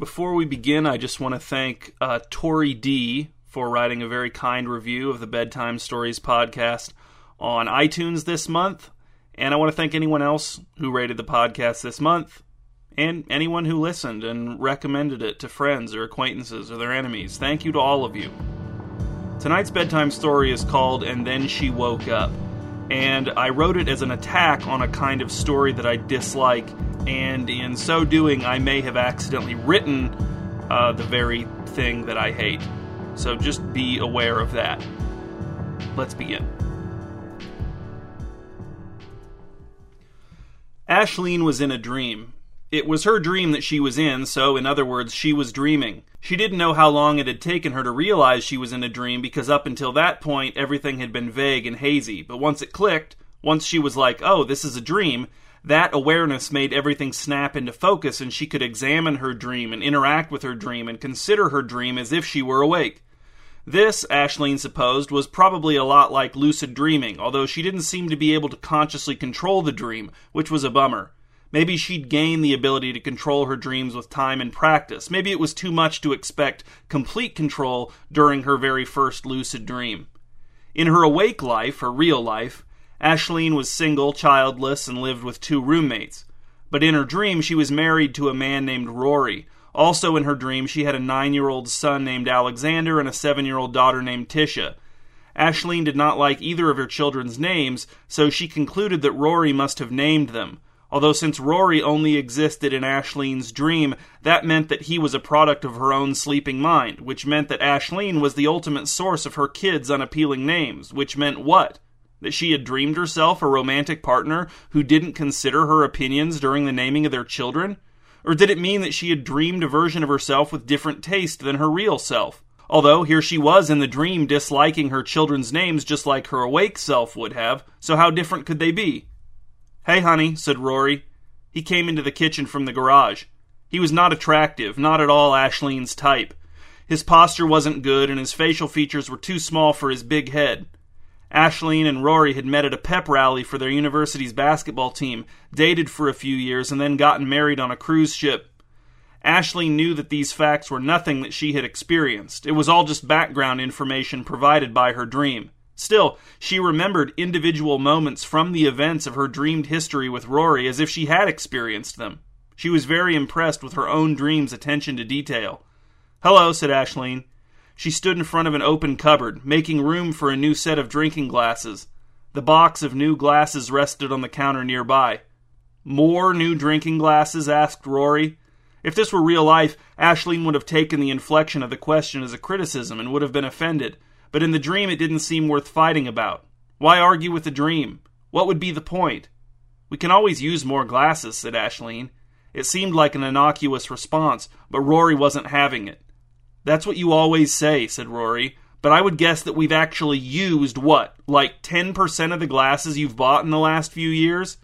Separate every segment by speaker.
Speaker 1: Before we begin, I just want to thank uh, Tori D for writing a very kind review of the Bedtime Stories podcast on iTunes this month. And I want to thank anyone else who rated the podcast this month and anyone who listened and recommended it to friends or acquaintances or their enemies. Thank you to all of you. Tonight's bedtime story is called And Then She Woke Up. And I wrote it as an attack on a kind of story that I dislike and in so doing, I may have accidentally written uh, the very thing that I hate. So just be aware of that. Let's begin. Ashleen was in a dream. It was her dream that she was in, so, in other words, she was dreaming. She didn't know how long it had taken her to realize she was in a dream because up until that point, everything had been vague and hazy. But once it clicked, once she was like, oh, this is a dream, that awareness made everything snap into focus, and she could examine her dream and interact with her dream and consider her dream as if she were awake. This, Ashleen supposed, was probably a lot like lucid dreaming, although she didn't seem to be able to consciously control the dream, which was a bummer. Maybe she'd gained the ability to control her dreams with time and practice. Maybe it was too much to expect complete control during her very first lucid dream. In her awake life, her real life, Ashleen was single, childless, and lived with two roommates. But in her dream, she was married to a man named Rory. Also in her dream, she had a nine year old son named Alexander and a seven year old daughter named Tisha. Ashleen did not like either of her children's names, so she concluded that Rory must have named them. Although, since Rory only existed in Ashleen's dream, that meant that he was a product of her own sleeping mind, which meant that Ashleen was the ultimate source of her kids' unappealing names, which meant what? That she had dreamed herself a romantic partner who didn't consider her opinions during the naming of their children? Or did it mean that she had dreamed a version of herself with different taste than her real self? Although here she was in the dream disliking her children's names just like her awake self would have, so how different could they be? Hey, honey, said Rory. He came into the kitchen from the garage. He was not attractive, not at all Ashleen's type. His posture wasn't good, and his facial features were too small for his big head. Ashleen and Rory had met at a pep rally for their university's basketball team, dated for a few years, and then gotten married on a cruise ship. Ashleen knew that these facts were nothing that she had experienced. It was all just background information provided by her dream. Still, she remembered individual moments from the events of her dreamed history with Rory as if she had experienced them. She was very impressed with her own dream's attention to detail. Hello, said Ashleen. She stood in front of an open cupboard, making room for a new set of drinking glasses. The box of new glasses rested on the counter nearby. More new drinking glasses? asked Rory. If this were real life, Ashleen would have taken the inflection of the question as a criticism and would have been offended. But in the dream, it didn't seem worth fighting about. Why argue with the dream? What would be the point? We can always use more glasses, said Ashleen. It seemed like an innocuous response, but Rory wasn't having it. That's what you always say, said Rory. But I would guess that we've actually used what? Like 10% of the glasses you've bought in the last few years?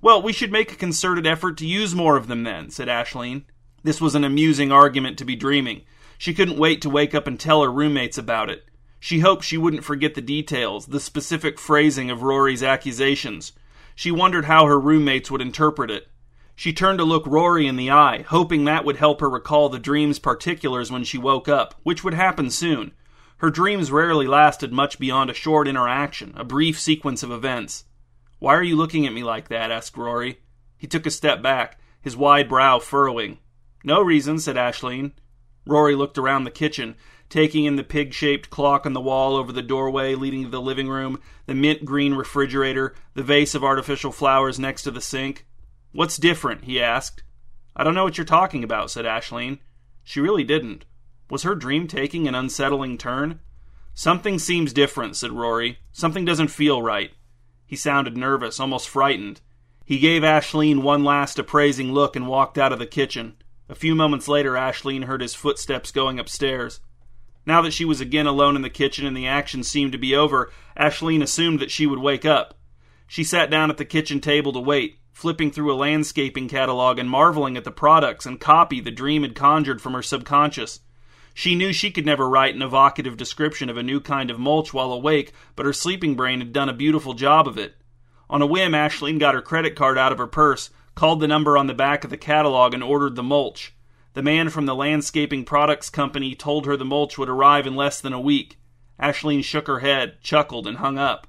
Speaker 1: Well, we should make a concerted effort to use more of them then, said Ashleen. This was an amusing argument to be dreaming. She couldn't wait to wake up and tell her roommates about it. She hoped she wouldn't forget the details, the specific phrasing of Rory's accusations. She wondered how her roommates would interpret it. She turned to look Rory in the eye, hoping that would help her recall the dream's particulars when she woke up, which would happen soon. Her dreams rarely lasted much beyond a short interaction, a brief sequence of events. Why are you looking at me like that? asked Rory. He took a step back, his wide brow furrowing. No reason, said Ashleen. Rory looked around the kitchen, taking in the pig shaped clock on the wall over the doorway leading to the living room, the mint green refrigerator, the vase of artificial flowers next to the sink. What's different? he asked. I don't know what you're talking about, said Ashleen. She really didn't. Was her dream taking an unsettling turn? Something seems different, said Rory. Something doesn't feel right. He sounded nervous, almost frightened. He gave Ashleen one last appraising look and walked out of the kitchen. A few moments later, Ashleen heard his footsteps going upstairs. Now that she was again alone in the kitchen and the action seemed to be over, Ashleen assumed that she would wake up. She sat down at the kitchen table to wait flipping through a landscaping catalog and marveling at the products and copy the dream had conjured from her subconscious. She knew she could never write an evocative description of a new kind of mulch while awake, but her sleeping brain had done a beautiful job of it. On a whim, Ashleen got her credit card out of her purse, called the number on the back of the catalog, and ordered the mulch. The man from the landscaping products company told her the mulch would arrive in less than a week. Ashleen shook her head, chuckled, and hung up.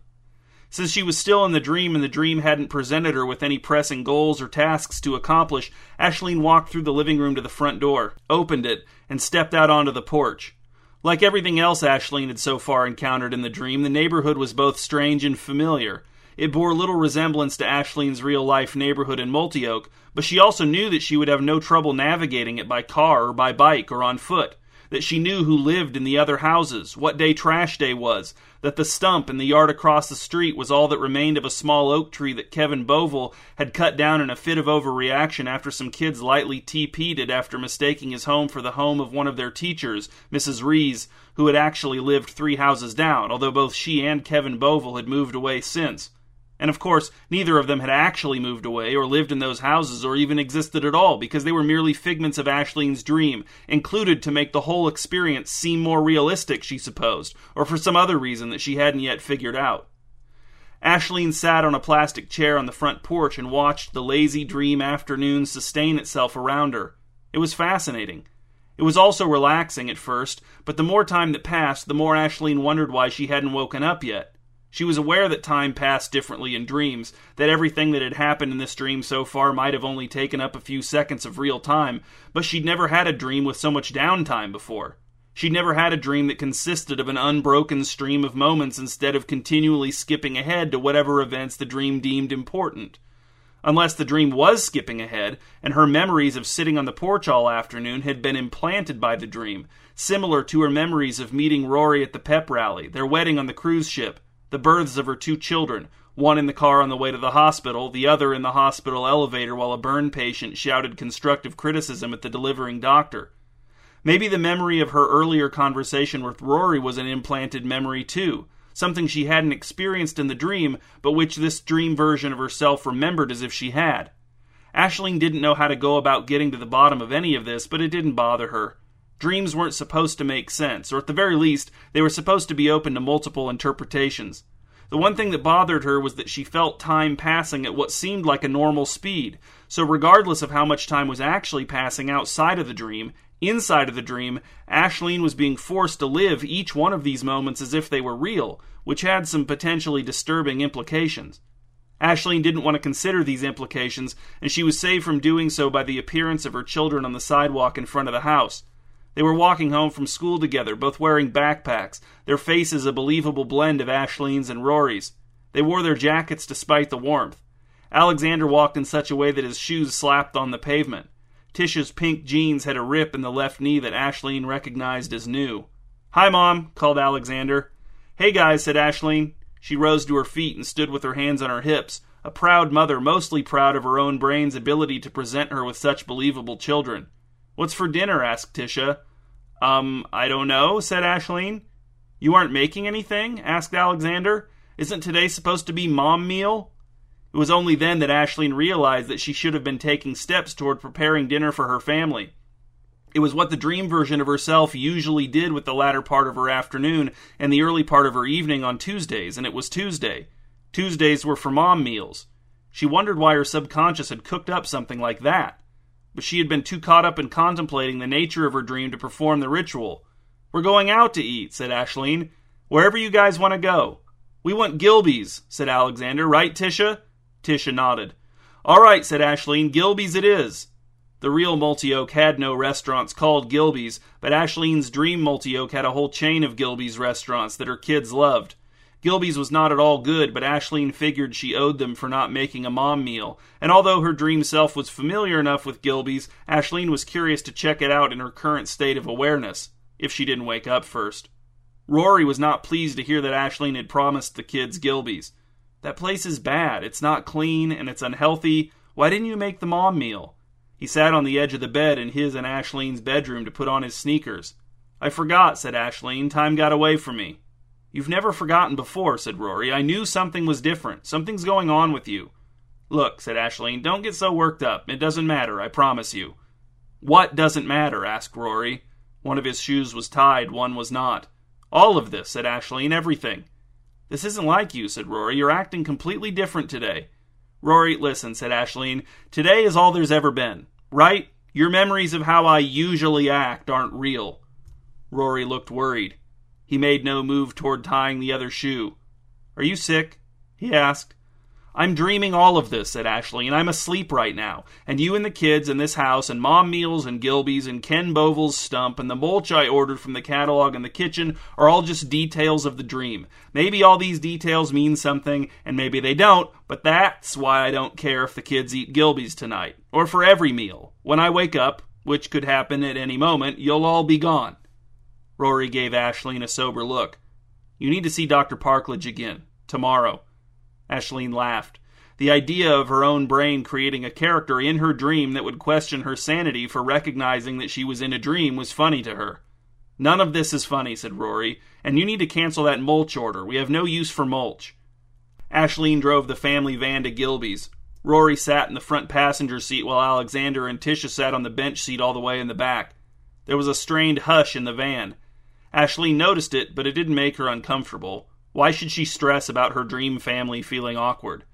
Speaker 1: Since she was still in the dream and the dream hadn't presented her with any pressing goals or tasks to accomplish, Ashleen walked through the living room to the front door, opened it, and stepped out onto the porch. Like everything else Ashleen had so far encountered in the dream, the neighborhood was both strange and familiar. It bore little resemblance to Ashleen's real life neighborhood in Multioak, but she also knew that she would have no trouble navigating it by car or by bike or on foot that she knew who lived in the other houses, what day trash day was, that the stump in the yard across the street was all that remained of a small oak tree that Kevin Boville had cut down in a fit of overreaction after some kids lightly TP'd it after mistaking his home for the home of one of their teachers, Mrs. Rees, who had actually lived three houses down, although both she and Kevin Boville had moved away since. And of course, neither of them had actually moved away or lived in those houses or even existed at all because they were merely figments of Ashleen's dream, included to make the whole experience seem more realistic, she supposed, or for some other reason that she hadn't yet figured out. Ashleen sat on a plastic chair on the front porch and watched the lazy dream afternoon sustain itself around her. It was fascinating. It was also relaxing at first, but the more time that passed, the more Ashleen wondered why she hadn't woken up yet. She was aware that time passed differently in dreams, that everything that had happened in this dream so far might have only taken up a few seconds of real time, but she'd never had a dream with so much downtime before. She'd never had a dream that consisted of an unbroken stream of moments instead of continually skipping ahead to whatever events the dream deemed important. Unless the dream was skipping ahead, and her memories of sitting on the porch all afternoon had been implanted by the dream, similar to her memories of meeting Rory at the pep rally, their wedding on the cruise ship, the births of her two children, one in the car on the way to the hospital, the other in the hospital elevator while a burn patient shouted constructive criticism at the delivering doctor. Maybe the memory of her earlier conversation with Rory was an implanted memory too, something she hadn't experienced in the dream, but which this dream version of herself remembered as if she had. Ashleen didn't know how to go about getting to the bottom of any of this, but it didn't bother her. Dreams weren't supposed to make sense, or at the very least, they were supposed to be open to multiple interpretations. The one thing that bothered her was that she felt time passing at what seemed like a normal speed. So, regardless of how much time was actually passing outside of the dream, inside of the dream, Ashleen was being forced to live each one of these moments as if they were real, which had some potentially disturbing implications. Ashleen didn't want to consider these implications, and she was saved from doing so by the appearance of her children on the sidewalk in front of the house. They were walking home from school together, both wearing backpacks, their faces a believable blend of Ashleen's and Rory's. They wore their jackets despite the warmth. Alexander walked in such a way that his shoes slapped on the pavement. Tisha's pink jeans had a rip in the left knee that Ashleen recognized as new. Hi, Mom, called Alexander. Hey, guys, said Ashleen. She rose to her feet and stood with her hands on her hips, a proud mother, mostly proud of her own brain's ability to present her with such believable children. What's for dinner? asked Tisha. Um, I don't know, said Ashleen. You aren't making anything? asked Alexander. Isn't today supposed to be mom meal? It was only then that Ashleen realized that she should have been taking steps toward preparing dinner for her family. It was what the dream version of herself usually did with the latter part of her afternoon and the early part of her evening on Tuesdays, and it was Tuesday. Tuesdays were for mom meals. She wondered why her subconscious had cooked up something like that but she had been too caught up in contemplating the nature of her dream to perform the ritual. We're going out to eat, said Ashleen. Wherever you guys want to go. We want Gilby's, said Alexander. Right, Tisha? Tisha nodded. All right, said Ashleen. Gilby's it is. The real Multioak had no restaurants called Gilby's, but Ashleen's dream Multioak had a whole chain of Gilby's restaurants that her kids loved. Gilby's was not at all good, but Ashleen figured she owed them for not making a mom meal. And although her dream self was familiar enough with Gilby's, Ashleen was curious to check it out in her current state of awareness, if she didn't wake up first. Rory was not pleased to hear that Ashleen had promised the kids Gilby's. That place is bad. It's not clean and it's unhealthy. Why didn't you make the mom meal? He sat on the edge of the bed in his and Ashleen's bedroom to put on his sneakers. I forgot, said Ashleen. Time got away from me. You've never forgotten before, said Rory. I knew something was different. Something's going on with you. Look, said Ashleen, don't get so worked up. It doesn't matter, I promise you. What doesn't matter? asked Rory. One of his shoes was tied, one was not. All of this, said Ashleen, everything. This isn't like you, said Rory. You're acting completely different today. Rory, listen, said Ashleen. Today is all there's ever been. Right? Your memories of how I usually act aren't real. Rory looked worried. He made no move toward tying the other shoe. Are you sick? he asked. I'm dreaming all of this, said Ashleen, and I'm asleep right now. And you and the kids and this house and Mom Meals and Gilby's and Ken Boville's stump and the mulch I ordered from the catalog in the kitchen are all just details of the dream. Maybe all these details mean something, and maybe they don't, but that's why I don't care if the kids eat Gilby's tonight, or for every meal. When I wake up, which could happen at any moment, you'll all be gone. Rory gave Ashleen a sober look. You need to see Dr. Parkledge again, tomorrow. Ashleen laughed. The idea of her own brain creating a character in her dream that would question her sanity for recognizing that she was in a dream was funny to her. None of this is funny, said Rory, and you need to cancel that mulch order. We have no use for mulch. Ashleen drove the family van to Gilby's. Rory sat in the front passenger seat while Alexander and Tisha sat on the bench seat all the way in the back. There was a strained hush in the van. Ashleen noticed it, but it didn't make her uncomfortable. Why should she stress about her dream family feeling awkward?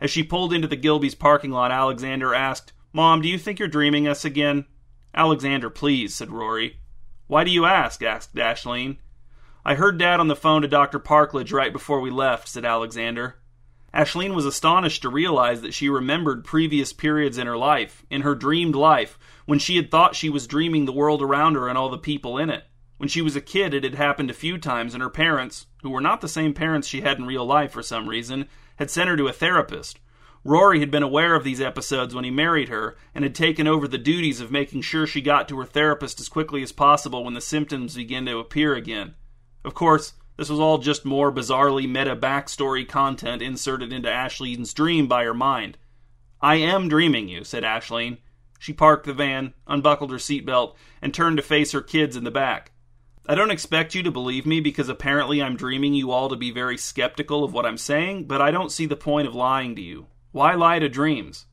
Speaker 1: As she pulled into the Gilby's parking lot, Alexander asked, Mom, do you think you're dreaming us again? Alexander, please, said Rory. Why do you ask? asked Ashleen. I heard Dad on the phone to Dr. Parkledge right before we left, said Alexander. Ashleen was astonished to realize that she remembered previous periods in her life, in her dreamed life, when she had thought she was dreaming the world around her and all the people in it. When she was a kid, it had happened a few times, and her parents, who were not the same parents she had in real life for some reason, had sent her to a therapist. Rory had been aware of these episodes when he married her and had taken over the duties of making sure she got to her therapist as quickly as possible when the symptoms began to appear again. Of course, this was all just more bizarrely meta backstory content inserted into Ashleen's dream by her mind. I am dreaming you, said Ashleen. She parked the van, unbuckled her seatbelt, and turned to face her kids in the back. I don't expect you to believe me because apparently I'm dreaming you all to be very skeptical of what I'm saying, but I don't see the point of lying to you. Why lie to dreams?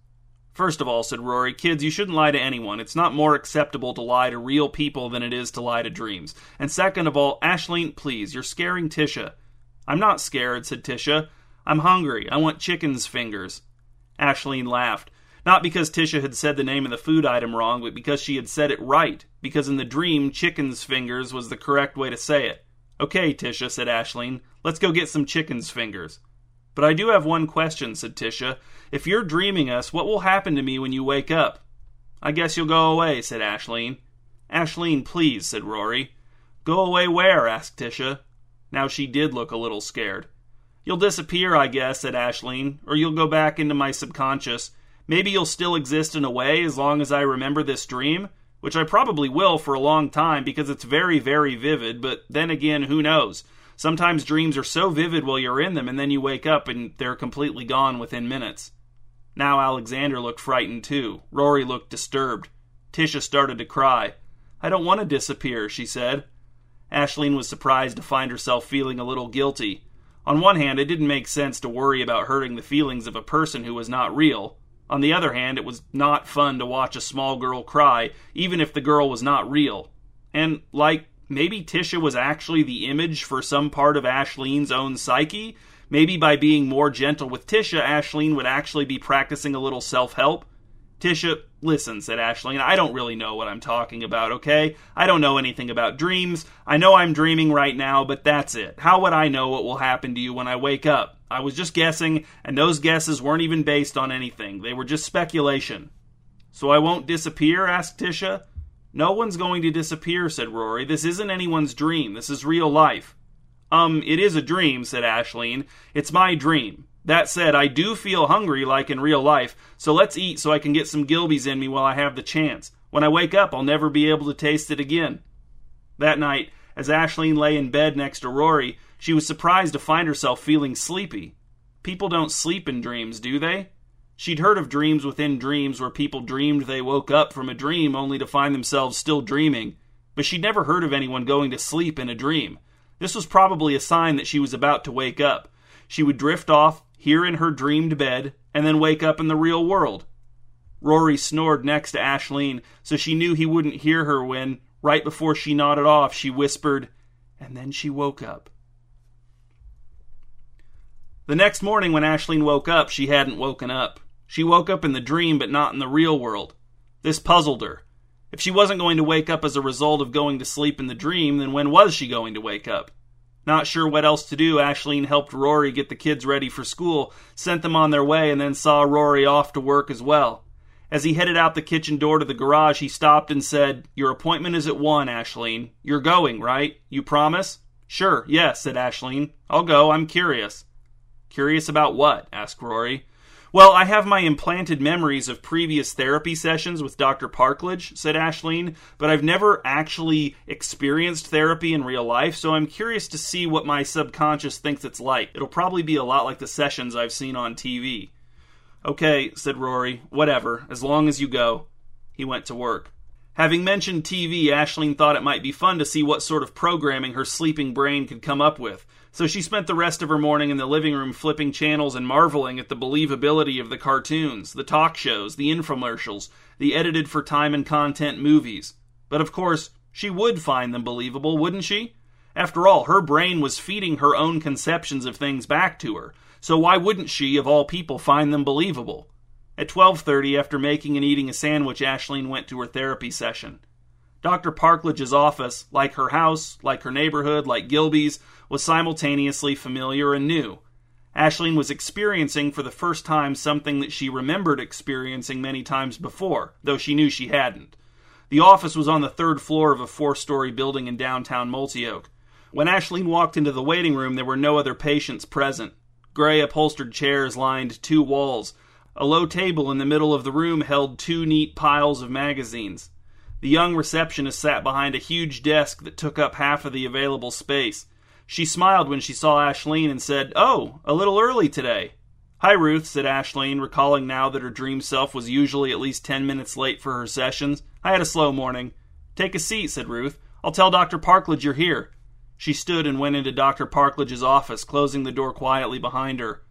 Speaker 1: First of all, said Rory, kids, you shouldn't lie to anyone. It's not more acceptable to lie to real people than it is to lie to dreams. And second of all, Ashleen, please, you're scaring Tisha. I'm not scared, said Tisha. I'm hungry. I want chicken's fingers. Ashleen laughed. Not because Tisha had said the name of the food item wrong, but because she had said it right. Because in the dream, chicken's fingers was the correct way to say it. Okay, Tisha, said Ashleen. Let's go get some chicken's fingers. But I do have one question, said Tisha. If you're dreaming us, what will happen to me when you wake up? I guess you'll go away, said Ashleen. Ashleen, please, said Rory. Go away where? asked Tisha. Now she did look a little scared. You'll disappear, I guess, said Ashleen, or you'll go back into my subconscious Maybe you'll still exist in a way as long as I remember this dream, which I probably will for a long time because it's very, very vivid, but then again, who knows? Sometimes dreams are so vivid while you're in them, and then you wake up and they're completely gone within minutes. Now Alexander looked frightened too. Rory looked disturbed. Tisha started to cry. I don't want to disappear, she said. Ashleen was surprised to find herself feeling a little guilty. On one hand, it didn't make sense to worry about hurting the feelings of a person who was not real. On the other hand, it was not fun to watch a small girl cry, even if the girl was not real. And, like, maybe Tisha was actually the image for some part of Ashleen's own psyche? Maybe by being more gentle with Tisha, Ashleen would actually be practicing a little self help? Tisha, listen, said Ashleen, I don't really know what I'm talking about, okay? I don't know anything about dreams. I know I'm dreaming right now, but that's it. How would I know what will happen to you when I wake up? I was just guessing, and those guesses weren't even based on anything. They were just speculation. So I won't disappear? asked Tisha. No one's going to disappear, said Rory. This isn't anyone's dream. This is real life. Um, it is a dream, said Ashleen. It's my dream. That said, I do feel hungry like in real life, so let's eat so I can get some Gilby's in me while I have the chance. When I wake up, I'll never be able to taste it again. That night, as Ashleen lay in bed next to Rory, she was surprised to find herself feeling sleepy. People don't sleep in dreams, do they? She'd heard of dreams within dreams where people dreamed they woke up from a dream only to find themselves still dreaming, but she'd never heard of anyone going to sleep in a dream. This was probably a sign that she was about to wake up. She would drift off, here in her dreamed bed, and then wake up in the real world. Rory snored next to Ashleen, so she knew he wouldn't hear her when, right before she nodded off, she whispered, and then she woke up. The next morning, when Ashleen woke up, she hadn't woken up. She woke up in the dream, but not in the real world. This puzzled her. If she wasn't going to wake up as a result of going to sleep in the dream, then when was she going to wake up? Not sure what else to do, Ashleen helped Rory get the kids ready for school, sent them on their way, and then saw Rory off to work as well. As he headed out the kitchen door to the garage, he stopped and said, Your appointment is at 1, Ashleen. You're going, right? You promise? Sure, yes, said Ashleen. I'll go, I'm curious. Curious about what? asked Rory. Well, I have my implanted memories of previous therapy sessions with Dr. Parkledge, said Ashleen, but I've never actually experienced therapy in real life, so I'm curious to see what my subconscious thinks it's like. It'll probably be a lot like the sessions I've seen on TV. Okay, said Rory, whatever, as long as you go. He went to work. Having mentioned TV, Ashleen thought it might be fun to see what sort of programming her sleeping brain could come up with. So she spent the rest of her morning in the living room flipping channels and marveling at the believability of the cartoons, the talk shows, the infomercials, the edited for time and content movies. But of course, she would find them believable, wouldn't she? After all, her brain was feeding her own conceptions of things back to her, so why wouldn't she, of all people, find them believable? At 12:30, after making and eating a sandwich, Ashleen went to her therapy session. Dr. Parkledge's office, like her house, like her neighborhood, like Gilby's, was simultaneously familiar and new. Ashleen was experiencing for the first time something that she remembered experiencing many times before, though she knew she hadn't. The office was on the third floor of a four story building in downtown Multioak. When Ashleen walked into the waiting room, there were no other patients present. Gray upholstered chairs lined two walls. A low table in the middle of the room held two neat piles of magazines. The young receptionist sat behind a huge desk that took up half of the available space. She smiled when she saw Ashleen and said, Oh, a little early today. Hi, Ruth, said Ashleen, recalling now that her dream self was usually at least ten minutes late for her sessions. I had a slow morning. Take a seat, said Ruth. I'll tell Dr. Parkledge you're here. She stood and went into Dr. Parkledge's office, closing the door quietly behind her.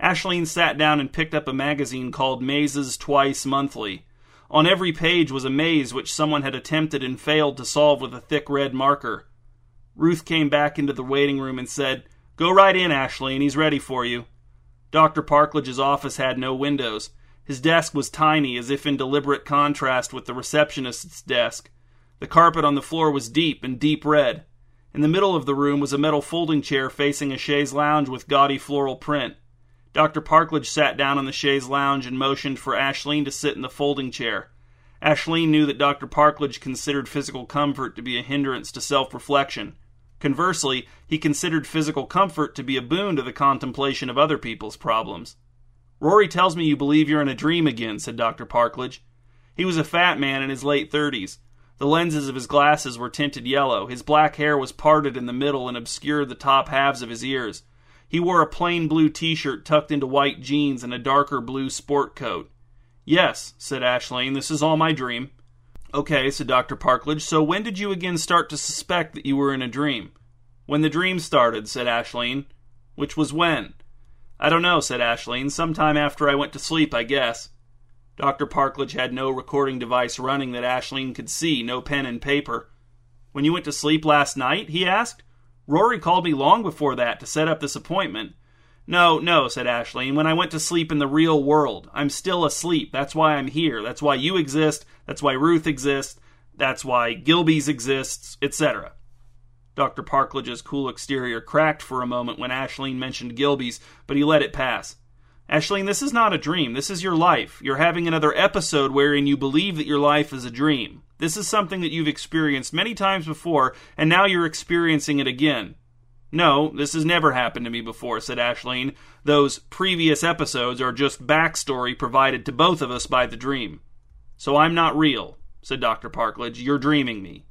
Speaker 1: Ashleen sat down and picked up a magazine called Mazes Twice Monthly. On every page was a maze which someone had attempted and failed to solve with a thick red marker. Ruth came back into the waiting room and said, Go right in, Ashleen. He's ready for you. Dr. Parkledge's office had no windows. His desk was tiny, as if in deliberate contrast with the receptionist's desk. The carpet on the floor was deep and deep red. In the middle of the room was a metal folding chair facing a chaise lounge with gaudy floral print. Dr. Parkledge sat down on the chaise lounge and motioned for Ashleen to sit in the folding chair. Ashleen knew that Dr. Parkledge considered physical comfort to be a hindrance to self reflection. Conversely, he considered physical comfort to be a boon to the contemplation of other people's problems. Rory tells me you believe you're in a dream again, said Dr. Parkledge. He was a fat man in his late thirties. The lenses of his glasses were tinted yellow. His black hair was parted in the middle and obscured the top halves of his ears. He wore a plain blue t shirt tucked into white jeans and a darker blue sport coat. Yes, said Ashleen, this is all my dream. Okay, said Dr. Parkledge, so when did you again start to suspect that you were in a dream? When the dream started, said Ashleen. Which was when? I don't know, said Ashleen. Sometime after I went to sleep, I guess. Dr. Parkledge had no recording device running that Ashleen could see, no pen and paper. When you went to sleep last night? he asked. Rory called me long before that to set up this appointment. No, no, said Ashleen. When I went to sleep in the real world. I'm still asleep. That's why I'm here. That's why you exist. That's why Ruth exists. That's why Gilby's exists, etc. Dr. Parkledge's cool exterior cracked for a moment when Ashleen mentioned Gilby's, but he let it pass. Ashleen, this is not a dream. This is your life. You're having another episode wherein you believe that your life is a dream. This is something that you've experienced many times before, and now you're experiencing it again. No, this has never happened to me before, said Ashleen. Those previous episodes are just backstory provided to both of us by the dream. So I'm not real, said Dr. Parkledge. You're dreaming me.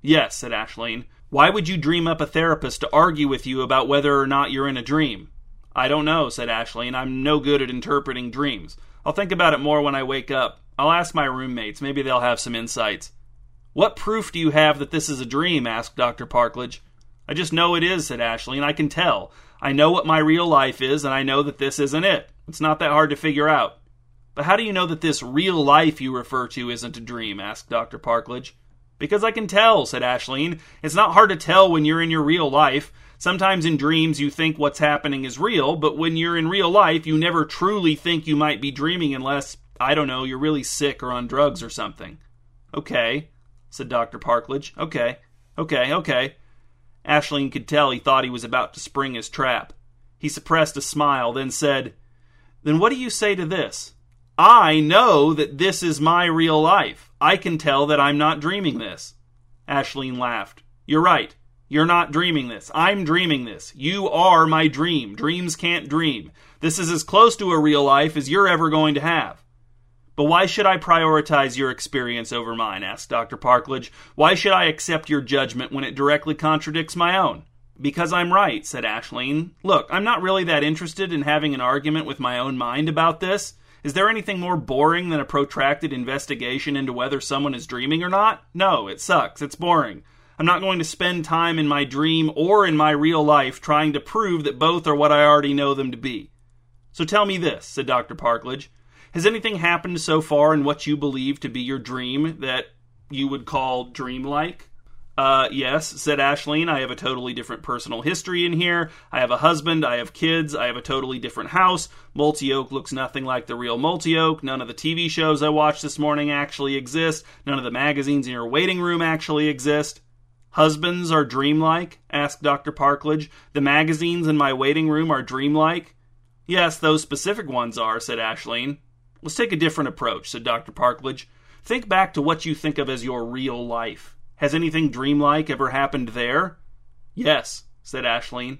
Speaker 1: Yes, said Ashleen. Why would you dream up a therapist to argue with you about whether or not you're in a dream? I don't know, said Ashleen, and I'm no good at interpreting dreams. I'll think about it more when I wake up. I'll ask my roommates. Maybe they'll have some insights. What proof do you have that this is a dream? asked Dr. Parkledge. I just know it is, said Ashleen, and I can tell. I know what my real life is, and I know that this isn't it. It's not that hard to figure out. But how do you know that this real life you refer to isn't a dream? asked Dr. Parkledge. Because I can tell, said Ashleen. It's not hard to tell when you're in your real life. Sometimes in dreams you think what's happening is real, but when you're in real life, you never truly think you might be dreaming unless I don't know, you're really sick or on drugs or something. Okay, said Dr. Parkledge. Okay, okay, okay. Ashleen could tell he thought he was about to spring his trap. He suppressed a smile, then said, Then what do you say to this? I know that this is my real life. I can tell that I'm not dreaming this. Ashleen laughed. You're right. You're not dreaming this. I'm dreaming this. You are my dream. Dreams can't dream. This is as close to a real life as you're ever going to have. But why should I prioritize your experience over mine? asked Dr. Parkledge. Why should I accept your judgment when it directly contradicts my own? Because I'm right, said Ashleen. Look, I'm not really that interested in having an argument with my own mind about this. Is there anything more boring than a protracted investigation into whether someone is dreaming or not? No, it sucks. It's boring. I'm not going to spend time in my dream or in my real life trying to prove that both are what I already know them to be. So tell me this, said Dr. Parkledge. Has anything happened so far in what you believe to be your dream that you would call dreamlike? Uh, yes, said Ashleen. I have a totally different personal history in here. I have a husband. I have kids. I have a totally different house. Multi Oak looks nothing like the real Multi Oak. None of the TV shows I watched this morning actually exist. None of the magazines in your waiting room actually exist. Husbands are dreamlike? asked Dr. Parkledge. The magazines in my waiting room are dreamlike? Yes, those specific ones are, said Ashleen. Let's take a different approach, said Dr. Parkledge. Think back to what you think of as your real life. Has anything dreamlike ever happened there? Yes, said Ashleen.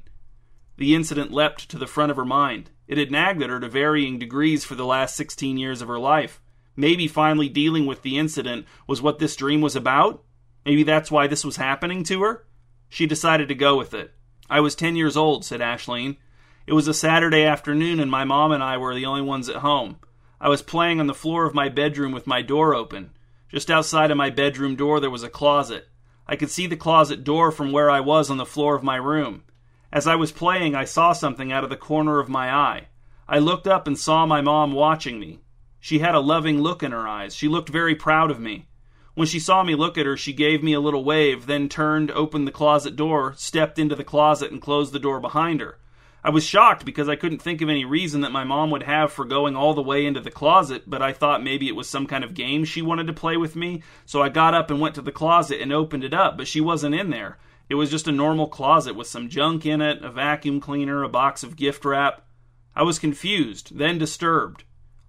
Speaker 1: The incident leapt to the front of her mind. It had nagged at her to varying degrees for the last sixteen years of her life. Maybe finally dealing with the incident was what this dream was about? Maybe that's why this was happening to her? She decided to go with it. I was 10 years old, said Ashleen. It was a Saturday afternoon, and my mom and I were the only ones at home. I was playing on the floor of my bedroom with my door open. Just outside of my bedroom door, there was a closet. I could see the closet door from where I was on the floor of my room. As I was playing, I saw something out of the corner of my eye. I looked up and saw my mom watching me. She had a loving look in her eyes. She looked very proud of me. When she saw me look at her, she gave me a little wave, then turned, opened the closet door, stepped into the closet, and closed the door behind her. I was shocked because I couldn't think of any reason that my mom would have for going all the way into the closet, but I thought maybe it was some kind of game she wanted to play with me, so I got up and went to the closet and opened it up, but she wasn't in there. It was just a normal closet with some junk in it, a vacuum cleaner, a box of gift wrap. I was confused, then disturbed.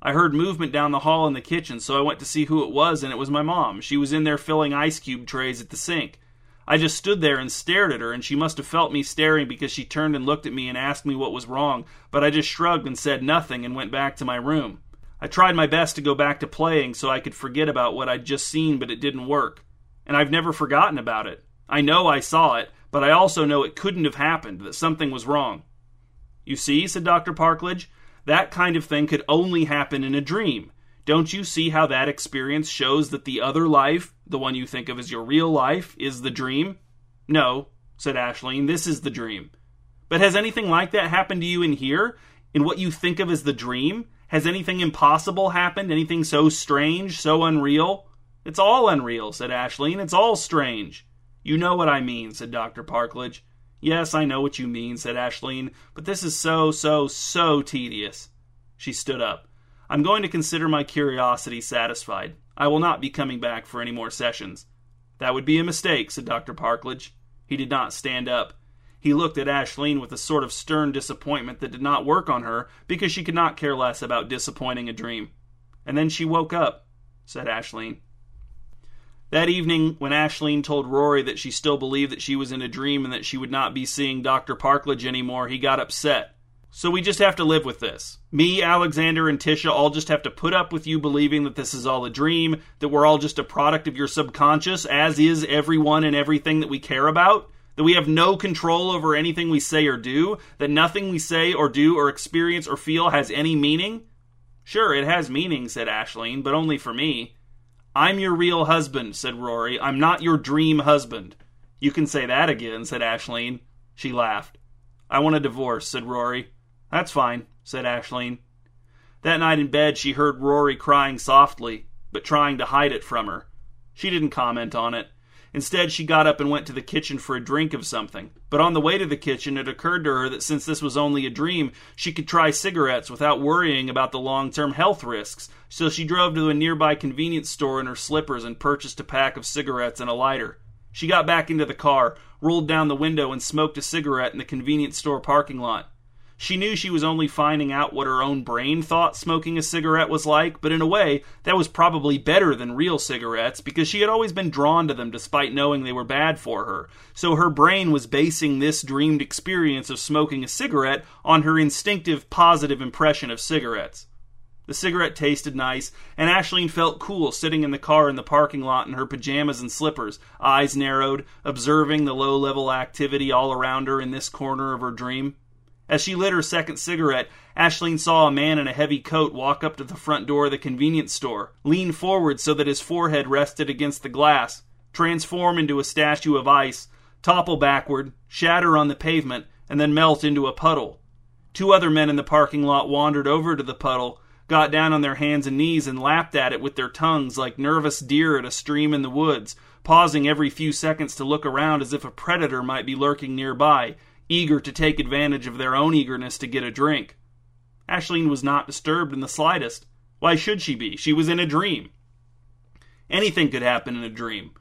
Speaker 1: I heard movement down the hall in the kitchen, so I went to see who it was, and it was my mom. She was in there filling ice cube trays at the sink. I just stood there and stared at her, and she must have felt me staring because she turned and looked at me and asked me what was wrong, but I just shrugged and said nothing and went back to my room. I tried my best to go back to playing so I could forget about what I'd just seen, but it didn't work. And I've never forgotten about it. I know I saw it, but I also know it couldn't have happened, that something was wrong. You see, said Dr. Parkledge, that kind of thing could only happen in a dream. Don't you see how that experience shows that the other life, the one you think of as your real life, is the dream? No, said Ashleen, this is the dream. But has anything like that happened to you in here? In what you think of as the dream? Has anything impossible happened? Anything so strange, so unreal? It's all unreal, said Ashleen. It's all strange. You know what I mean, said Dr. Parkledge. Yes, I know what you mean, said Ashleen, but this is so, so, so tedious. She stood up. I'm going to consider my curiosity satisfied. I will not be coming back for any more sessions. That would be a mistake, said Dr. Parkledge. He did not stand up. He looked at Ashleen with a sort of stern disappointment that did not work on her because she could not care less about disappointing a dream. And then she woke up, said Ashleen. That evening, when Ashleen told Rory that she still believed that she was in a dream and that she would not be seeing Dr. Parkledge anymore, he got upset. So we just have to live with this. Me, Alexander, and Tisha all just have to put up with you believing that this is all a dream, that we're all just a product of your subconscious, as is everyone and everything that we care about, that we have no control over anything we say or do, that nothing we say or do or experience or feel has any meaning. Sure, it has meaning, said Ashleen, but only for me. I'm your real husband, said Rory. I'm not your dream husband. You can say that again, said Ashleen. She laughed. I want a divorce, said Rory. That's fine, said Ashleen. That night in bed, she heard Rory crying softly, but trying to hide it from her. She didn't comment on it. Instead, she got up and went to the kitchen for a drink of something. But on the way to the kitchen, it occurred to her that since this was only a dream, she could try cigarettes without worrying about the long term health risks. So she drove to a nearby convenience store in her slippers and purchased a pack of cigarettes and a lighter. She got back into the car, rolled down the window, and smoked a cigarette in the convenience store parking lot. She knew she was only finding out what her own brain thought smoking a cigarette was like, but in a way, that was probably better than real cigarettes because she had always been drawn to them despite knowing they were bad for her. So her brain was basing this dreamed experience of smoking a cigarette on her instinctive positive impression of cigarettes. The cigarette tasted nice, and Ashleen felt cool sitting in the car in the parking lot in her pajamas and slippers, eyes narrowed, observing the low level activity all around her in this corner of her dream. As she lit her second cigarette, Ashleen saw a man in a heavy coat walk up to the front door of the convenience store, lean forward so that his forehead rested against the glass, transform into a statue of ice, topple backward, shatter on the pavement, and then melt into a puddle. Two other men in the parking lot wandered over to the puddle, got down on their hands and knees, and lapped at it with their tongues like nervous deer at a stream in the woods, pausing every few seconds to look around as if a predator might be lurking nearby, eager to take advantage of their own eagerness to get a drink. Ashleen was not disturbed in the slightest. Why should she be? She was in a dream. Anything could happen in a dream.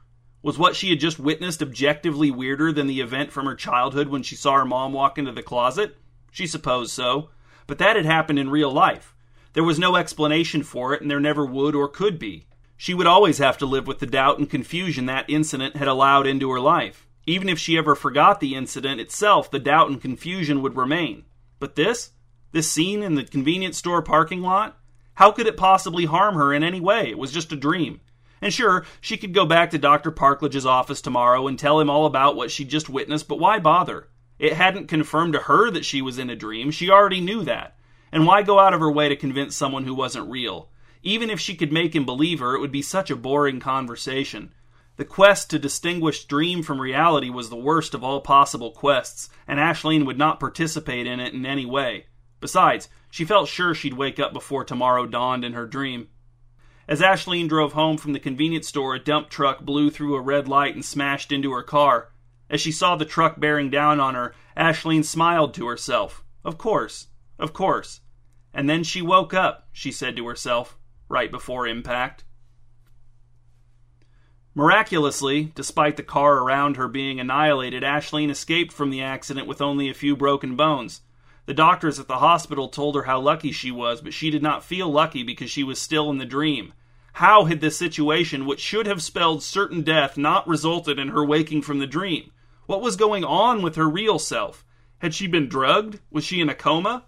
Speaker 1: Was what she had just witnessed objectively weirder than the event from her childhood when she saw her mom walk into the closet? She supposed so. But that had happened in real life. There was no explanation for it, and there never would or could be. She would always have to live with the doubt and confusion that incident had allowed into her life. Even if she ever forgot the incident itself, the doubt and confusion would remain. But this? This scene in the convenience store parking lot? How could it possibly harm her in any way? It was just a dream. And sure, she could go back to Dr. Parkledge's office tomorrow and tell him all about what she'd just witnessed, but why bother? It hadn't confirmed to her that she was in a dream. She already knew that. And why go out of her way to convince someone who wasn't real? Even if she could make him believe her, it would be such a boring conversation. The quest to distinguish dream from reality was the worst of all possible quests, and Ashleen would not participate in it in any way. Besides, she felt sure she'd wake up before tomorrow dawned in her dream. As Ashleen drove home from the convenience store, a dump truck blew through a red light and smashed into her car. As she saw the truck bearing down on her, Ashleen smiled to herself. Of course, of course. And then she woke up, she said to herself, right before impact. Miraculously, despite the car around her being annihilated, Ashleen escaped from the accident with only a few broken bones. The doctors at the hospital told her how lucky she was, but she did not feel lucky because she was still in the dream. How had this situation, which should have spelled certain death, not resulted in her waking from the dream? What was going on with her real self? Had she been drugged? Was she in a coma?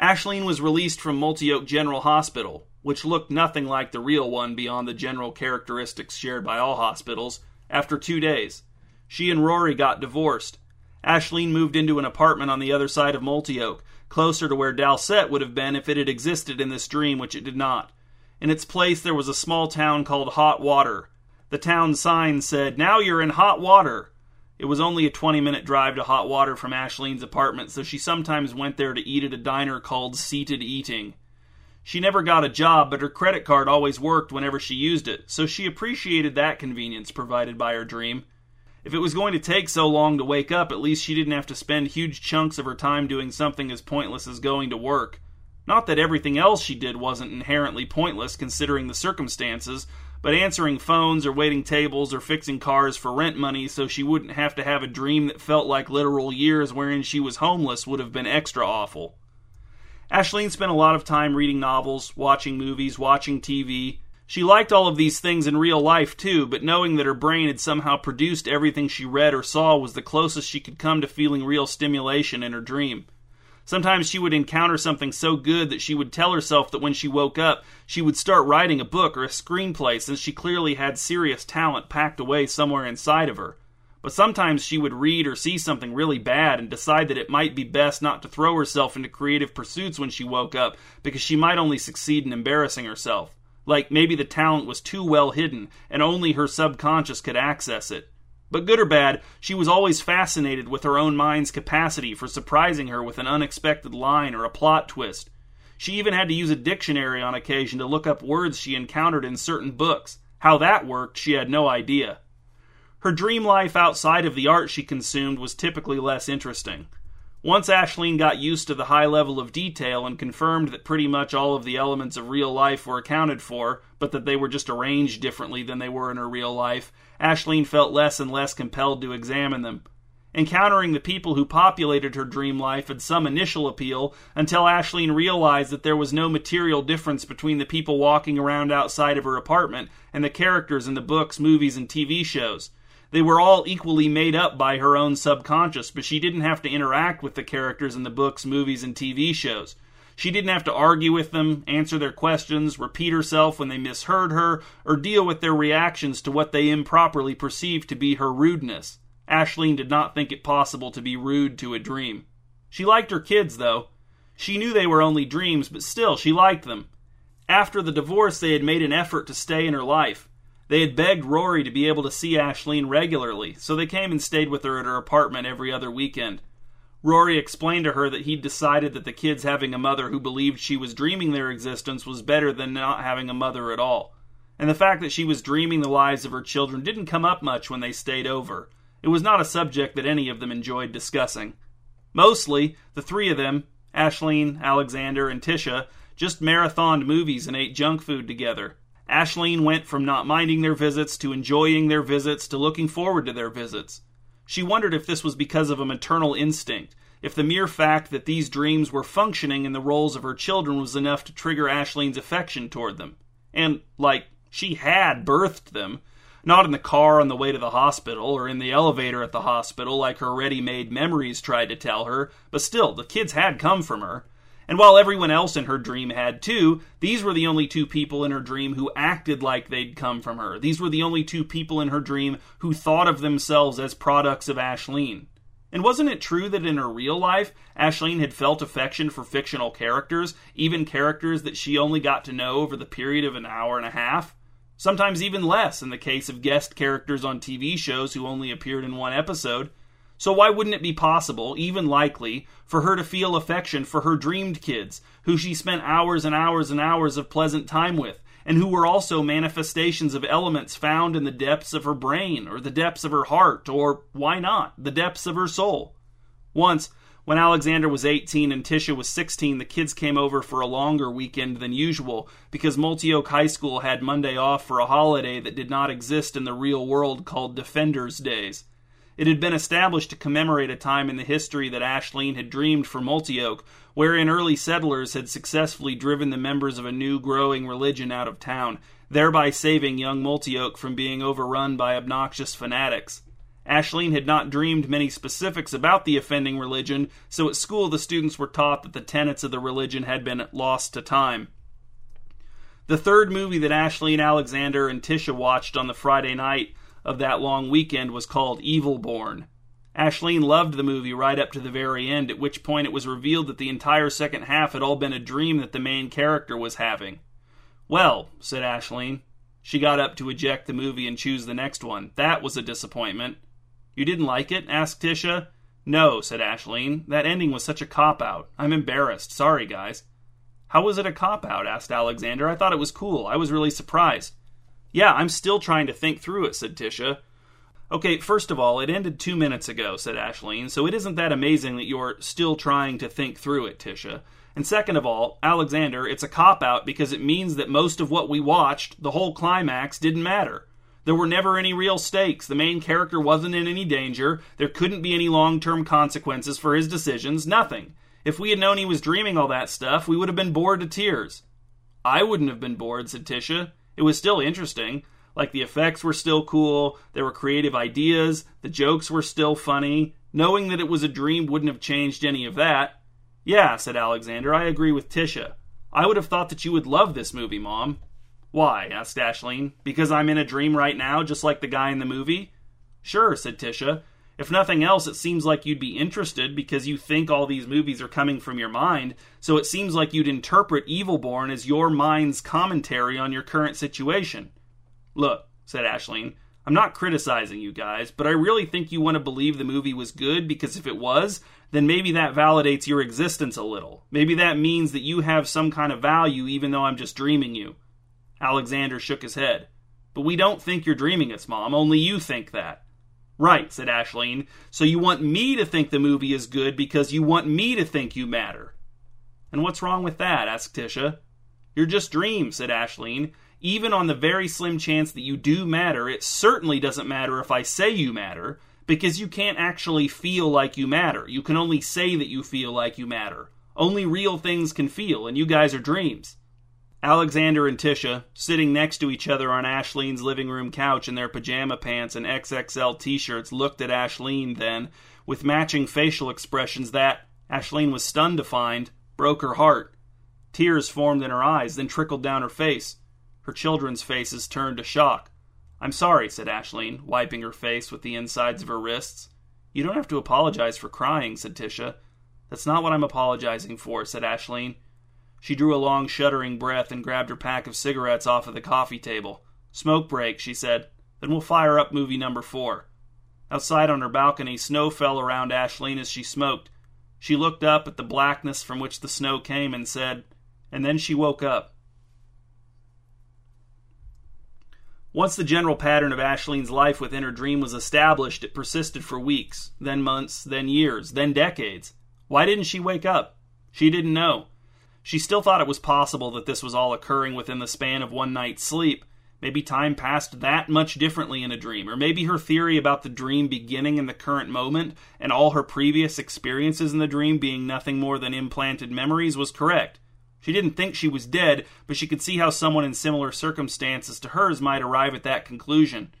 Speaker 1: Ashleen was released from Multi Oak General Hospital which looked nothing like the real one beyond the general characteristics shared by all hospitals, after two days. She and Rory got divorced. Ashleen moved into an apartment on the other side of Multi Oak, closer to where Dalset would have been if it had existed in this dream, which it did not. In its place, there was a small town called Hot Water. The town sign said, Now you're in hot water. It was only a 20 minute drive to Hot Water from Ashleen's apartment, so she sometimes went there to eat at a diner called Seated Eating. She never got a job, but her credit card always worked whenever she used it, so she appreciated that convenience provided by her dream. If it was going to take so long to wake up, at least she didn't have to spend huge chunks of her time doing something as pointless as going to work. Not that everything else she did wasn't inherently pointless considering the circumstances, but answering phones or waiting tables or fixing cars for rent money so she wouldn't have to have a dream that felt like literal years wherein she was homeless would have been extra awful. Ashleen spent a lot of time reading novels, watching movies, watching TV. She liked all of these things in real life too, but knowing that her brain had somehow produced everything she read or saw was the closest she could come to feeling real stimulation in her dream. Sometimes she would encounter something so good that she would tell herself that when she woke up, she would start writing a book or a screenplay since she clearly had serious talent packed away somewhere inside of her. But sometimes she would read or see something really bad and decide that it might be best not to throw herself into creative pursuits when she woke up because she might only succeed in embarrassing herself. Like maybe the talent was too well hidden and only her subconscious could access it. But good or bad, she was always fascinated with her own mind's capacity for surprising her with an unexpected line or a plot twist. She even had to use a dictionary on occasion to look up words she encountered in certain books. How that worked, she had no idea. Her dream life outside of the art she consumed was typically less interesting. Once Ashleen got used to the high level of detail and confirmed that pretty much all of the elements of real life were accounted for, but that they were just arranged differently than they were in her real life, Ashleen felt less and less compelled to examine them. Encountering the people who populated her dream life had some initial appeal until Ashleen realized that there was no material difference between the people walking around outside of her apartment and the characters in the books, movies, and TV shows. They were all equally made up by her own subconscious, but she didn't have to interact with the characters in the books, movies, and TV shows. She didn't have to argue with them, answer their questions, repeat herself when they misheard her, or deal with their reactions to what they improperly perceived to be her rudeness. Ashleen did not think it possible to be rude to a dream. She liked her kids, though. She knew they were only dreams, but still, she liked them. After the divorce, they had made an effort to stay in her life. They had begged Rory to be able to see Ashleen regularly, so they came and stayed with her at her apartment every other weekend. Rory explained to her that he'd decided that the kids having a mother who believed she was dreaming their existence was better than not having a mother at all. And the fact that she was dreaming the lives of her children didn't come up much when they stayed over. It was not a subject that any of them enjoyed discussing. Mostly, the three of them, Ashleen, Alexander, and Tisha, just marathoned movies and ate junk food together. Ashleen went from not minding their visits to enjoying their visits to looking forward to their visits. She wondered if this was because of a maternal instinct, if the mere fact that these dreams were functioning in the roles of her children was enough to trigger Ashleen's affection toward them. And, like, she had birthed them. Not in the car on the way to the hospital or in the elevator at the hospital like her ready made memories tried to tell her, but still, the kids had come from her. And while everyone else in her dream had too, these were the only two people in her dream who acted like they'd come from her. These were the only two people in her dream who thought of themselves as products of Ashleen. And wasn't it true that in her real life, Ashleen had felt affection for fictional characters, even characters that she only got to know over the period of an hour and a half? Sometimes even less in the case of guest characters on TV shows who only appeared in one episode. So why wouldn't it be possible, even likely, for her to feel affection for her dreamed kids, who she spent hours and hours and hours of pleasant time with, and who were also manifestations of elements found in the depths of her brain, or the depths of her heart, or, why not, the depths of her soul? Once, when Alexander was 18 and Tisha was 16, the kids came over for a longer weekend than usual because Multi-Oak High School had Monday off for a holiday that did not exist in the real world called Defenders Days. It had been established to commemorate a time in the history that Ashleen had dreamed for Multi-Oak, wherein early settlers had successfully driven the members of a new growing religion out of town, thereby saving young Multi-Oak from being overrun by obnoxious fanatics. Ashleen had not dreamed many specifics about the offending religion, so at school the students were taught that the tenets of the religion had been lost to time. The third movie that Ashleen Alexander and Tisha watched on the Friday night of that long weekend was called Evil Born. Ashleen loved the movie right up to the very end, at which point it was revealed that the entire second half had all been a dream that the main character was having. Well, said Ashleen. She got up to eject the movie and choose the next one. That was a disappointment. You didn't like it? asked Tisha. No, said Ashleen. That ending was such a cop out. I'm embarrassed. Sorry, guys. How was it a cop out? asked Alexander. I thought it was cool. I was really surprised. Yeah, I'm still trying to think through it, said Tisha. Okay, first of all, it ended two minutes ago, said Ashleen, so it isn't that amazing that you're still trying to think through it, Tisha. And second of all, Alexander, it's a cop out because it means that most of what we watched, the whole climax, didn't matter. There were never any real stakes. The main character wasn't in any danger. There couldn't be any long term consequences for his decisions. Nothing. If we had known he was dreaming all that stuff, we would have been bored to tears. I wouldn't have been bored, said Tisha. It was still interesting. Like the effects were still cool, there were creative ideas, the jokes were still funny. Knowing that it was a dream wouldn't have changed any of that. Yeah, said Alexander, I agree with Tisha. I would have thought that you would love this movie, Mom. Why? asked Ashleen. Because I'm in a dream right now, just like the guy in the movie? Sure, said Tisha. If nothing else, it seems like you'd be interested because you think all these movies are coming from your mind, so it seems like you'd interpret Evilborn as your mind's commentary on your current situation. Look, said Ashleen, I'm not criticizing you guys, but I really think you want to believe the movie was good because if it was, then maybe that validates your existence a little. Maybe that means that you have some kind of value even though I'm just dreaming you. Alexander shook his head. But we don't think you're dreaming us, Mom. Only you think that. Right, said Ashleen. So you want me to think the movie is good because you want me to think you matter. And what's wrong with that? asked Tisha. You're just dreams, said Ashleen. Even on the very slim chance that you do matter, it certainly doesn't matter if I say you matter, because you can't actually feel like you matter. You can only say that you feel like you matter. Only real things can feel, and you guys are dreams. Alexander and Tisha, sitting next to each other on Ashleen's living room couch in their pajama pants and XXL t shirts, looked at Ashleen then, with matching facial expressions that, Ashleen was stunned to find, broke her heart. Tears formed in her eyes, then trickled down her face. Her children's faces turned to shock. I'm sorry, said Ashleen, wiping her face with the insides of her wrists. You don't have to apologize for crying, said Tisha. That's not what I'm apologizing for, said Ashleen. She drew a long, shuddering breath and grabbed her pack of cigarettes off of the coffee table. Smoke break, she said. Then we'll fire up movie number four. Outside on her balcony, snow fell around Ashleen as she smoked. She looked up at the blackness from which the snow came and said, and then she woke up. Once the general pattern of Ashleen's life within her dream was established, it persisted for weeks, then months, then years, then decades. Why didn't she wake up? She didn't know. She still thought it was possible that this was all occurring within the span of one night's sleep. Maybe time passed that much differently in a dream, or maybe her theory about the dream beginning in the current moment and all her previous experiences in the dream being nothing more than implanted memories was correct. She didn't think she was dead, but she could see how someone in similar circumstances to hers might arrive at that conclusion.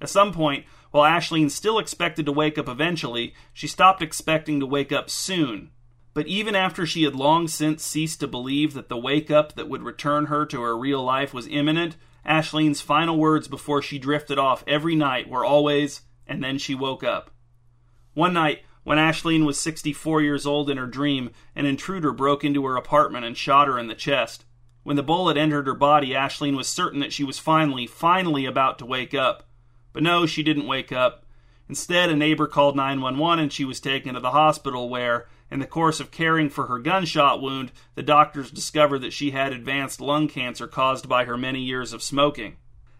Speaker 1: At some point, while Ashleen still expected to wake up eventually, she stopped expecting to wake up soon, but even after she had long since ceased to believe that the wake up that would return her to her real life was imminent, Ashleen's final words before she drifted off every night were always, and then she woke up. One night, when Ashleen was 64 years old in her dream, an intruder broke into her apartment and shot her in the chest. When the bullet entered her body, Ashleen was certain that she was finally, finally about to wake up. But no, she didn't wake up. Instead, a neighbor called 911 and she was taken to the hospital where, in the course of caring for her gunshot wound, the doctors discovered that she had advanced lung cancer caused by her many years of smoking.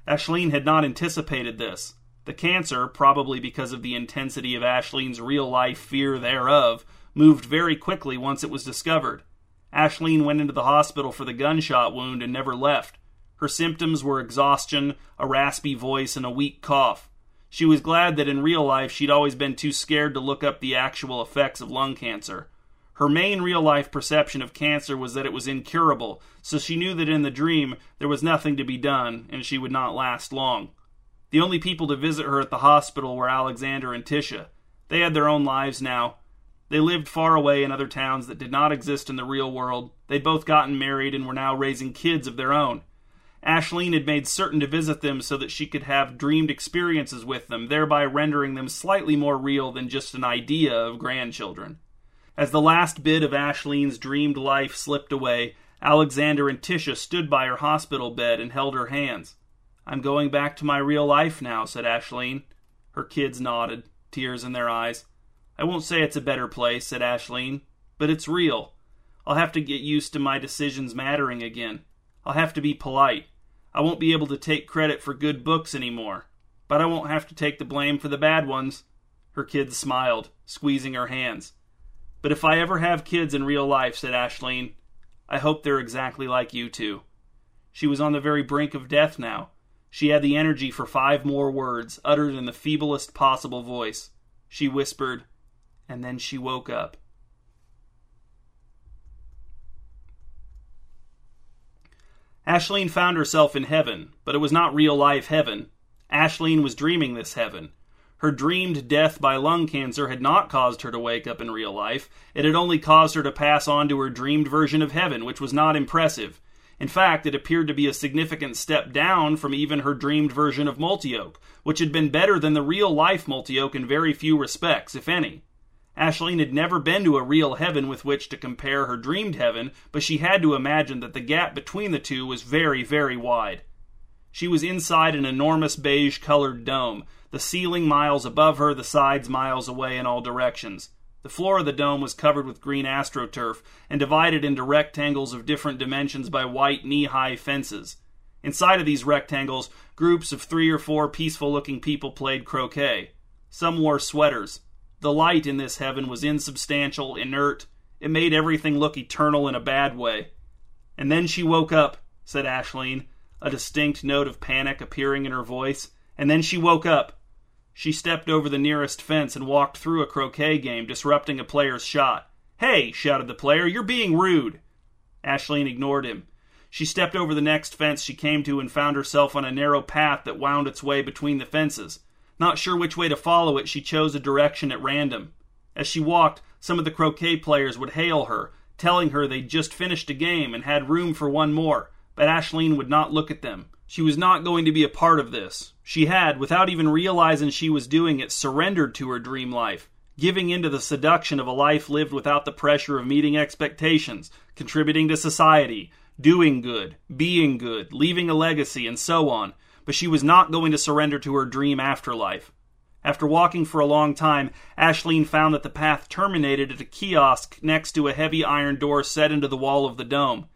Speaker 1: Ashleen had not anticipated this. The cancer, probably because of the intensity of Ashleen's real life fear thereof, moved very quickly once it was discovered. Ashleen went into the hospital for the gunshot wound and never left. Her symptoms were exhaustion, a raspy voice, and a weak cough. She was glad that in real life she'd always been too scared to look up the actual effects of lung cancer. Her main real life perception of cancer was that it was incurable, so she knew that in the dream there was nothing to be done and she would not last long. The only people to visit her at the hospital were Alexander and Tisha. They had their own lives now. They lived far away in other towns that did not exist in the real world. They'd both gotten married and were now raising kids of their own. Ashleen had made certain to visit them so that she could have dreamed experiences with them, thereby rendering them slightly more real than just an idea of grandchildren. As the last bit of Ashleen's dreamed life slipped away, Alexander and Tisha stood by her hospital bed and held her hands. I'm going back to my real life now, said Ashleen. Her kids nodded, tears in their eyes. I won't say it's a better place, said Ashleen, but it's real. I'll have to get used to my decisions mattering again. I'll have to be polite. I won't be able to take credit for good books anymore, but I won't have to take the blame for the bad ones. Her kids smiled, squeezing her hands. But if I ever have kids in real life, said Ashleen, I hope they're exactly like you two. She was on the very brink of death now. She had the energy for five more words, uttered in the feeblest possible voice. She whispered, and then she woke up. Ashleen found herself in heaven, but it was not real life heaven. Ashleen was dreaming this heaven. Her dreamed death by lung cancer had not caused her to wake up in real life. It had only caused her to pass on to her dreamed version of heaven, which was not impressive. In fact, it appeared to be a significant step down from even her dreamed version of Multioak, which had been better than the real life Multioak in very few respects, if any. Ashleen had never been to a real heaven with which to compare her dreamed heaven, but she had to imagine that the gap between the two was very, very wide. She was inside an enormous beige colored dome, the ceiling miles above her, the sides miles away in all directions. The floor of the dome was covered with green astroturf and divided into rectangles of different dimensions by white knee high fences. Inside of these rectangles, groups of three or four peaceful looking people played croquet. Some wore sweaters. The light in this heaven was insubstantial, inert. It made everything look eternal in a bad way. And then she woke up, said Ashleen, a distinct note of panic appearing in her voice. And then she woke up. She stepped over the nearest fence and walked through a croquet game, disrupting a player's shot. Hey, shouted the player, you're being rude. Ashleen ignored him. She stepped over the next fence she came to and found herself on a narrow path that wound its way between the fences. Not sure which way to follow it, she chose a direction at random. As she walked, some of the croquet players would hail her, telling her they'd just finished a game and had room for one more, but Ashleen would not look at them. She was not going to be a part of this. She had, without even realizing she was doing it, surrendered to her dream life, giving into the seduction of a life lived without the pressure of meeting expectations, contributing to society, doing good, being good, leaving a legacy, and so on. But she was not going to surrender to her dream afterlife. After walking for a long time, Ashleen found that the path terminated at a kiosk next to a heavy iron door set into the wall of the dome.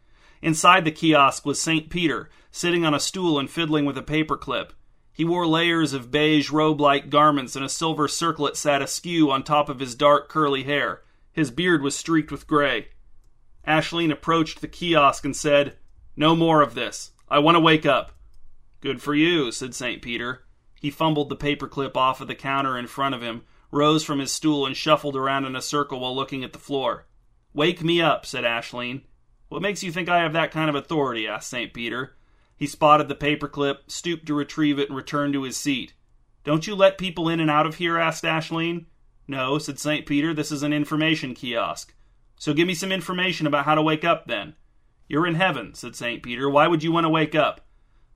Speaker 1: Inside the kiosk was St. Peter, sitting on a stool and fiddling with a paperclip. He wore layers of beige robe like garments, and a silver circlet sat askew on top of his dark curly hair. His beard was streaked with gray. Ashleen approached the kiosk and said, No more of this. I want to wake up. Good for you, said St. Peter. He fumbled the paperclip off of the counter in front of him, rose from his stool, and shuffled around in a circle while looking at the floor. Wake me up, said Ashleen. What makes you think I have that kind of authority? asked St. Peter. He spotted the paperclip, stooped to retrieve it, and returned to his seat. Don't you let people in and out of here? asked Ashleen. No, said St. Peter. This is an information kiosk. So give me some information about how to wake up, then. You're in heaven, said St. Peter. Why would you want to wake up?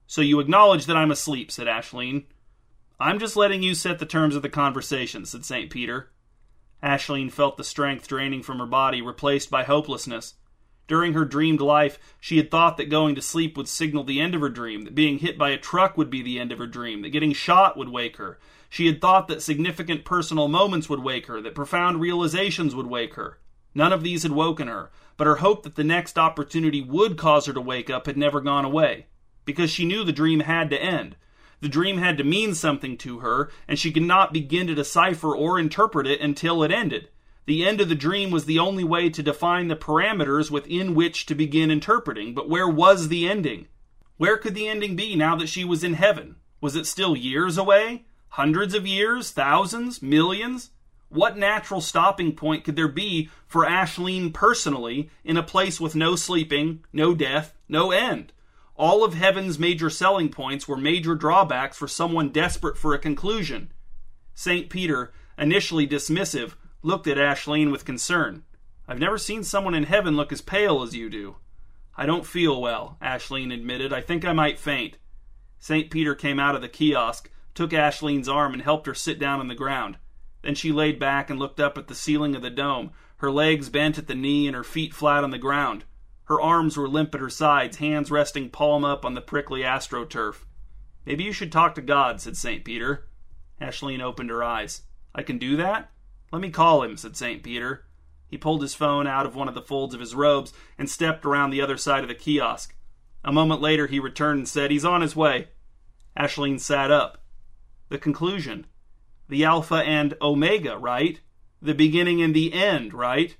Speaker 1: So you acknowledge that I'm asleep, said Ashleen. I'm just letting you set the terms of the conversation, said St. Peter. Ashleen felt the strength draining from her body, replaced by hopelessness. During her dreamed life, she had thought that going to sleep would signal the end of her dream, that being hit by a truck would be the end of her dream, that getting shot would wake her. She had thought that significant personal moments would wake her, that profound realizations would wake her. None of these had woken her, but her hope that the next opportunity would cause her to wake up had never gone away, because she knew the dream had to end. The dream had to mean something to her, and she could not begin to decipher or interpret it until it ended. The end of the dream was the only way to define the parameters within which to begin interpreting, but where was the ending? Where could the ending be now that she was in heaven? Was it still years away? Hundreds of years? Thousands? Millions? What natural stopping point could there be for Ashleen personally in a place with no sleeping, no death, no end? All of heaven's major selling points were major drawbacks for someone desperate for a conclusion. St. Peter, initially dismissive, looked at Ashleen with concern. I've never seen someone in heaven look as pale as you do. I don't feel well, Ashleen admitted. I think I might faint. St. Peter came out of the kiosk, took Ashleen's arm, and helped her sit down on the ground. Then she laid back and looked up at the ceiling of the dome, her legs bent at the knee and her feet flat on the ground. Her arms were limp at her sides, hands resting palm up on the prickly astroturf. Maybe you should talk to God, said St. Peter. Ashleen opened her eyes. I can do that? Let me call him, said St. Peter. He pulled his phone out of one of the folds of his robes and stepped around the other side of the kiosk. A moment later, he returned and said, He's on his way. Ashleen sat up. The conclusion. The Alpha and Omega, right? The beginning and the end, right?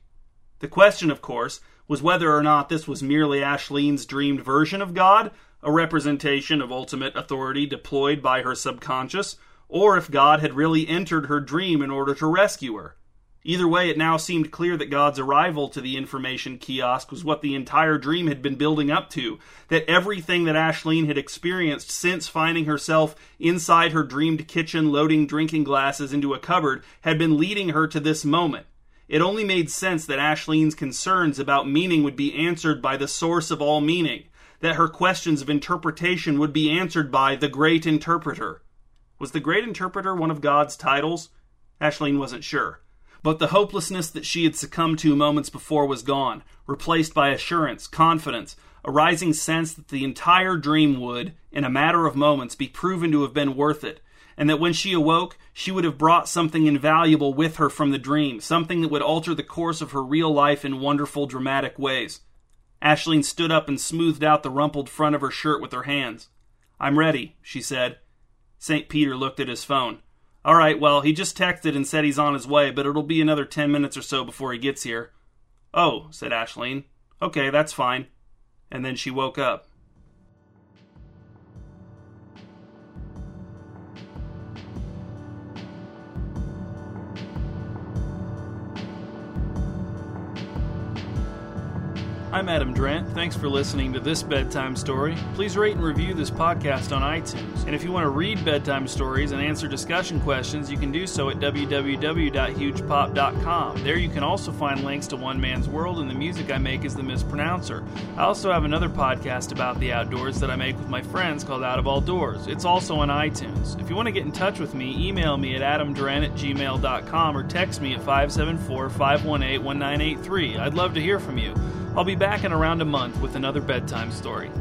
Speaker 1: The question, of course, was whether or not this was merely Ashleen's dreamed version of God, a representation of ultimate authority deployed by her subconscious, or if God had really entered her dream in order to rescue her. Either way, it now seemed clear that God's arrival to the information kiosk was what the entire dream had been building up to, that everything that Ashleen had experienced since finding herself inside her dreamed kitchen loading drinking glasses into a cupboard had been leading her to this moment. It only made sense that Ashleen's concerns about meaning would be answered by the source of all meaning, that her questions of interpretation would be answered by the great interpreter. Was the great interpreter one of God's titles? Ashleen wasn't sure. But the hopelessness that she had succumbed to moments before was gone, replaced by assurance, confidence, a rising sense that the entire dream would, in a matter of moments, be proven to have been worth it, and that when she awoke, she would have brought something invaluable with her from the dream, something that would alter the course of her real life in wonderful, dramatic ways. Ashleen stood up and smoothed out the rumpled front of her shirt with her hands. I'm ready, she said. St. Peter looked at his phone. All right, well, he just texted and said he's on his way, but it'll be another 10 minutes or so before he gets here. Oh, said Ashleen. Okay, that's fine. And then she woke up. I'm Adam Drent. Thanks for listening to this bedtime story. Please rate and review this podcast on iTunes. And if you want to read bedtime stories and answer discussion questions, you can do so at www.hugepop.com. There you can also find links to One Man's World and the music I make as the Mispronouncer. I also have another podcast about the outdoors that I make with my friends called Out of All Doors. It's also on iTunes. If you want to get in touch with me, email me at adamdrent at gmail.com or text me at 574 518 1983. I'd love to hear from you. I'll be back in around a month with another bedtime story.